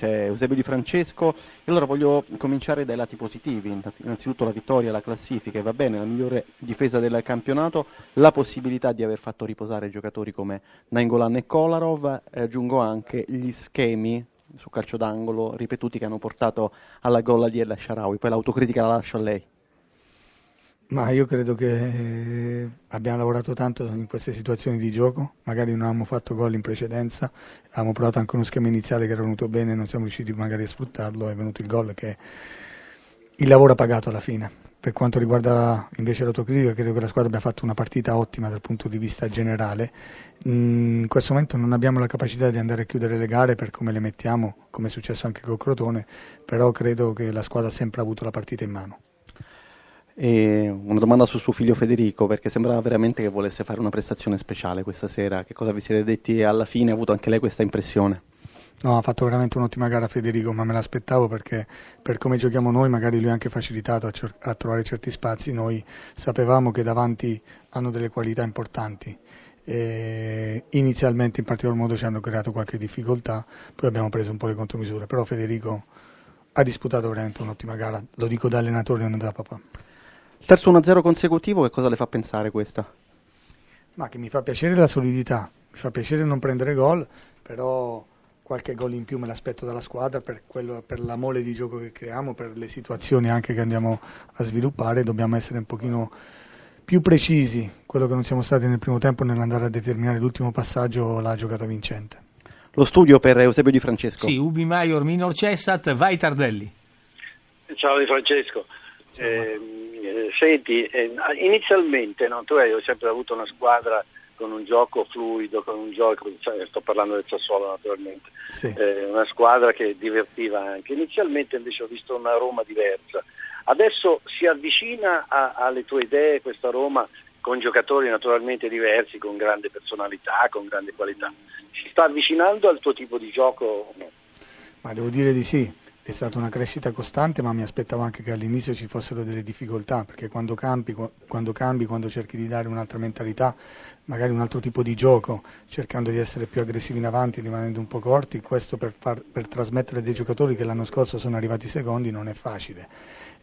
c'è Eusebio Di Francesco. E allora voglio cominciare dai lati positivi, innanzitutto la vittoria, la classifica e va bene, la migliore difesa del campionato, la possibilità di aver fatto riposare giocatori come Nainggolan e Kolarov, eh, aggiungo anche gli schemi su calcio d'angolo ripetuti che hanno portato alla gol di El Sharawi, poi l'autocritica la lascio a lei. Ma io credo che abbiamo lavorato tanto in queste situazioni di gioco, magari non abbiamo fatto gol in precedenza, abbiamo provato anche uno schema iniziale che era venuto bene, non siamo riusciti magari a sfruttarlo, è venuto il gol che il lavoro ha pagato alla fine. Per quanto riguarda invece l'autocritica, credo che la squadra abbia fatto una partita ottima dal punto di vista generale. In questo momento non abbiamo la capacità di andare a chiudere le gare per come le mettiamo, come è successo anche con Crotone, però credo che la squadra ha sempre avuto la partita in mano. E una domanda su suo figlio Federico, perché sembrava veramente che volesse fare una prestazione speciale questa sera. Che cosa vi siete detti alla fine? Ha avuto anche lei questa impressione? No, ha fatto veramente un'ottima gara Federico, ma me l'aspettavo perché per come giochiamo noi magari lui ha anche facilitato a, cer- a trovare certi spazi, noi sapevamo che davanti hanno delle qualità importanti. E inizialmente in particolar modo ci hanno creato qualche difficoltà, poi abbiamo preso un po' le contromisure, però Federico ha disputato veramente un'ottima gara, lo dico da allenatore e non da papà. Terzo 1-0 consecutivo, che cosa le fa pensare questa? Ma che mi fa piacere la solidità, mi fa piacere non prendere gol, però qualche gol in più me l'aspetto dalla squadra per, quello, per, la mole di gioco che creiamo, per le situazioni anche che andiamo a sviluppare, dobbiamo essere un pochino più precisi, quello che non siamo stati nel primo tempo nell'andare a determinare l'ultimo passaggio la giocata vincente. Lo studio per Eusebio Di Francesco. Sì, Ubi Maior Minor Cessat, vai Tardelli. Ciao Di Francesco. Eh, eh, senti, eh, inizialmente no, tu hai sempre avuto una squadra con un gioco fluido, con un gioco, cioè, sto parlando del Sassuolo naturalmente, sì. eh, una squadra che divertiva anche. Inizialmente invece ho visto una Roma diversa. Adesso si avvicina a, alle tue idee questa Roma con giocatori naturalmente diversi, con grande personalità, con grande qualità. Si sta avvicinando al tuo tipo di gioco? No? Ma devo dire di sì è stata una crescita costante, ma mi aspettavo anche che all'inizio ci fossero delle difficoltà, perché quando cambi, quando, cambi, quando cerchi di dare un'altra mentalità, magari un altro tipo di gioco, cercando di essere più aggressivi in avanti, rimanendo un po' corti, questo per, far, per trasmettere dei giocatori che l'anno scorso sono arrivati secondi non è facile.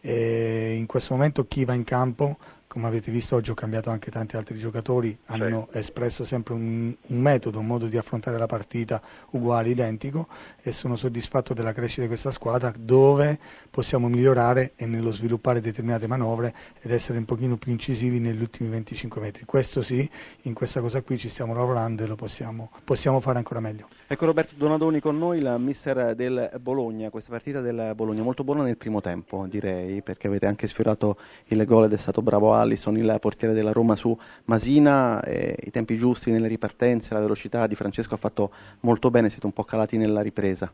E in questo momento chi va in campo come avete visto oggi ho cambiato anche tanti altri giocatori, hanno sì. espresso sempre un, un, metodo, un modo di affrontare la partita uguale, identico e sono soddisfatto della crescita di questa squadra dove possiamo migliorare e nello sviluppare determinate manovre ed essere un pochino più incisivi negli ultimi 25 metri. Questo sì, in questa cosa qui ci stiamo lavorando e lo possiamo, possiamo fare ancora meglio. Ecco Roberto Donadoni con noi, il mister del Bologna, questa partita del Bologna molto buona nel primo tempo direi perché avete anche sfiorato il gol ed è stato bravo Allison, il portiere della Roma su Masina, eh, i tempi giusti nelle ripartenze, la velocità di Francesco ha fatto molto bene, siete un po' calati nella ripresa.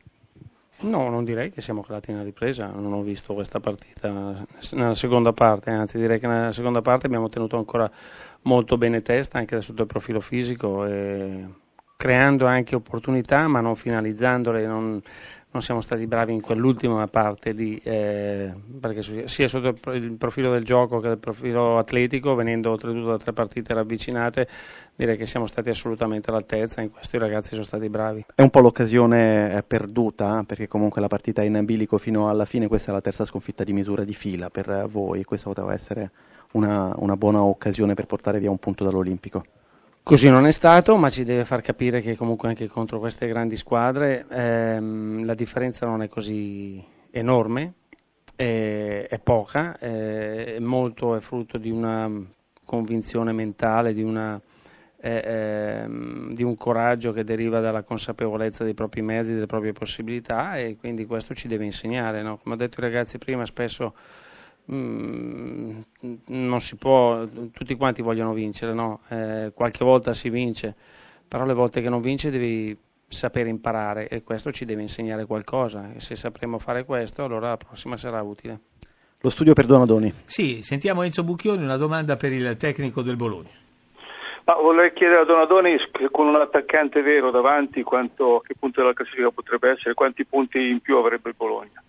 No, non direi che siamo calati nella ripresa, non ho visto questa partita nella seconda parte, anzi direi che nella seconda parte abbiamo tenuto ancora molto bene testa anche sotto il profilo fisico, creando anche opportunità ma non finalizzandole, non, non siamo stati bravi in quell'ultima parte lì, eh, perché sia sotto il profilo del gioco che del profilo atletico, venendo oltretutto da tre partite ravvicinate, direi che siamo stati assolutamente all'altezza, in questo i ragazzi sono stati bravi. È un po' l'occasione eh, perduta, perché comunque la partita è in bilico fino alla fine, questa è la terza sconfitta di misura di fila per voi, questa poteva essere una, una buona occasione per portare via un punto dall'Olimpico. Così non è stato, ma ci deve far capire che comunque anche contro queste grandi squadre ehm, la differenza non è così enorme, è, è poca, è, molto è frutto di una convinzione mentale, di, una, eh, di, un coraggio che deriva dalla consapevolezza dei propri mezzi, delle proprie possibilità e quindi questo ci deve insegnare. No? Come ho detto ai ragazzi prima, spesso Mm, non si può, tutti quanti vogliono vincere, no? eh, qualche volta si vince, però le volte che non vince devi sapere imparare e questo ci deve insegnare qualcosa e se sapremo fare questo allora la prossima sarà utile. Lo studio per Donadoni. Sì, sentiamo Enzo Bucchioni, una domanda per il tecnico del Bologna. Ma vorrei chiedere a Donadoni con un attaccante vero davanti quanto, che punto della classifica potrebbe essere, quanti punti in più avrebbe il Bologna.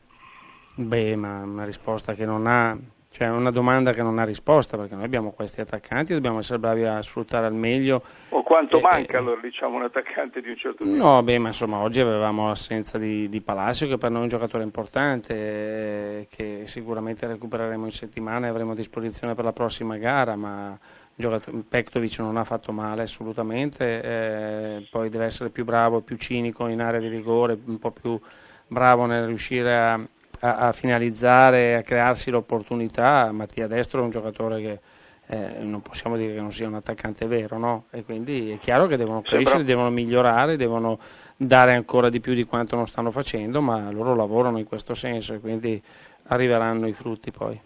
Beh, ma una risposta che non ha Cioè una domanda che non ha risposta perché noi abbiamo questi attaccanti dobbiamo essere bravi a sfruttare al meglio. O quanto Eh, manca eh, allora diciamo un attaccante di un certo tipo? No, beh, ma insomma oggi avevamo l'assenza di, di Palacio che per noi è un giocatore importante eh, che sicuramente recupereremo in settimana e avremo a disposizione per la prossima gara, ma giocato- Pektovic non ha fatto male assolutamente, eh, poi deve essere più bravo, più cinico in area di rigore, un po' più bravo nel riuscire a, a- a finalizzare, a crearsi l'opportunità. Mattia Destro è un giocatore che eh, non possiamo dire che non sia un attaccante vero, no? E quindi è chiaro che devono Sembra- crescere, devono migliorare, devono dare ancora di più di quanto non stanno facendo, ma loro lavorano in questo senso e quindi arriveranno i frutti poi.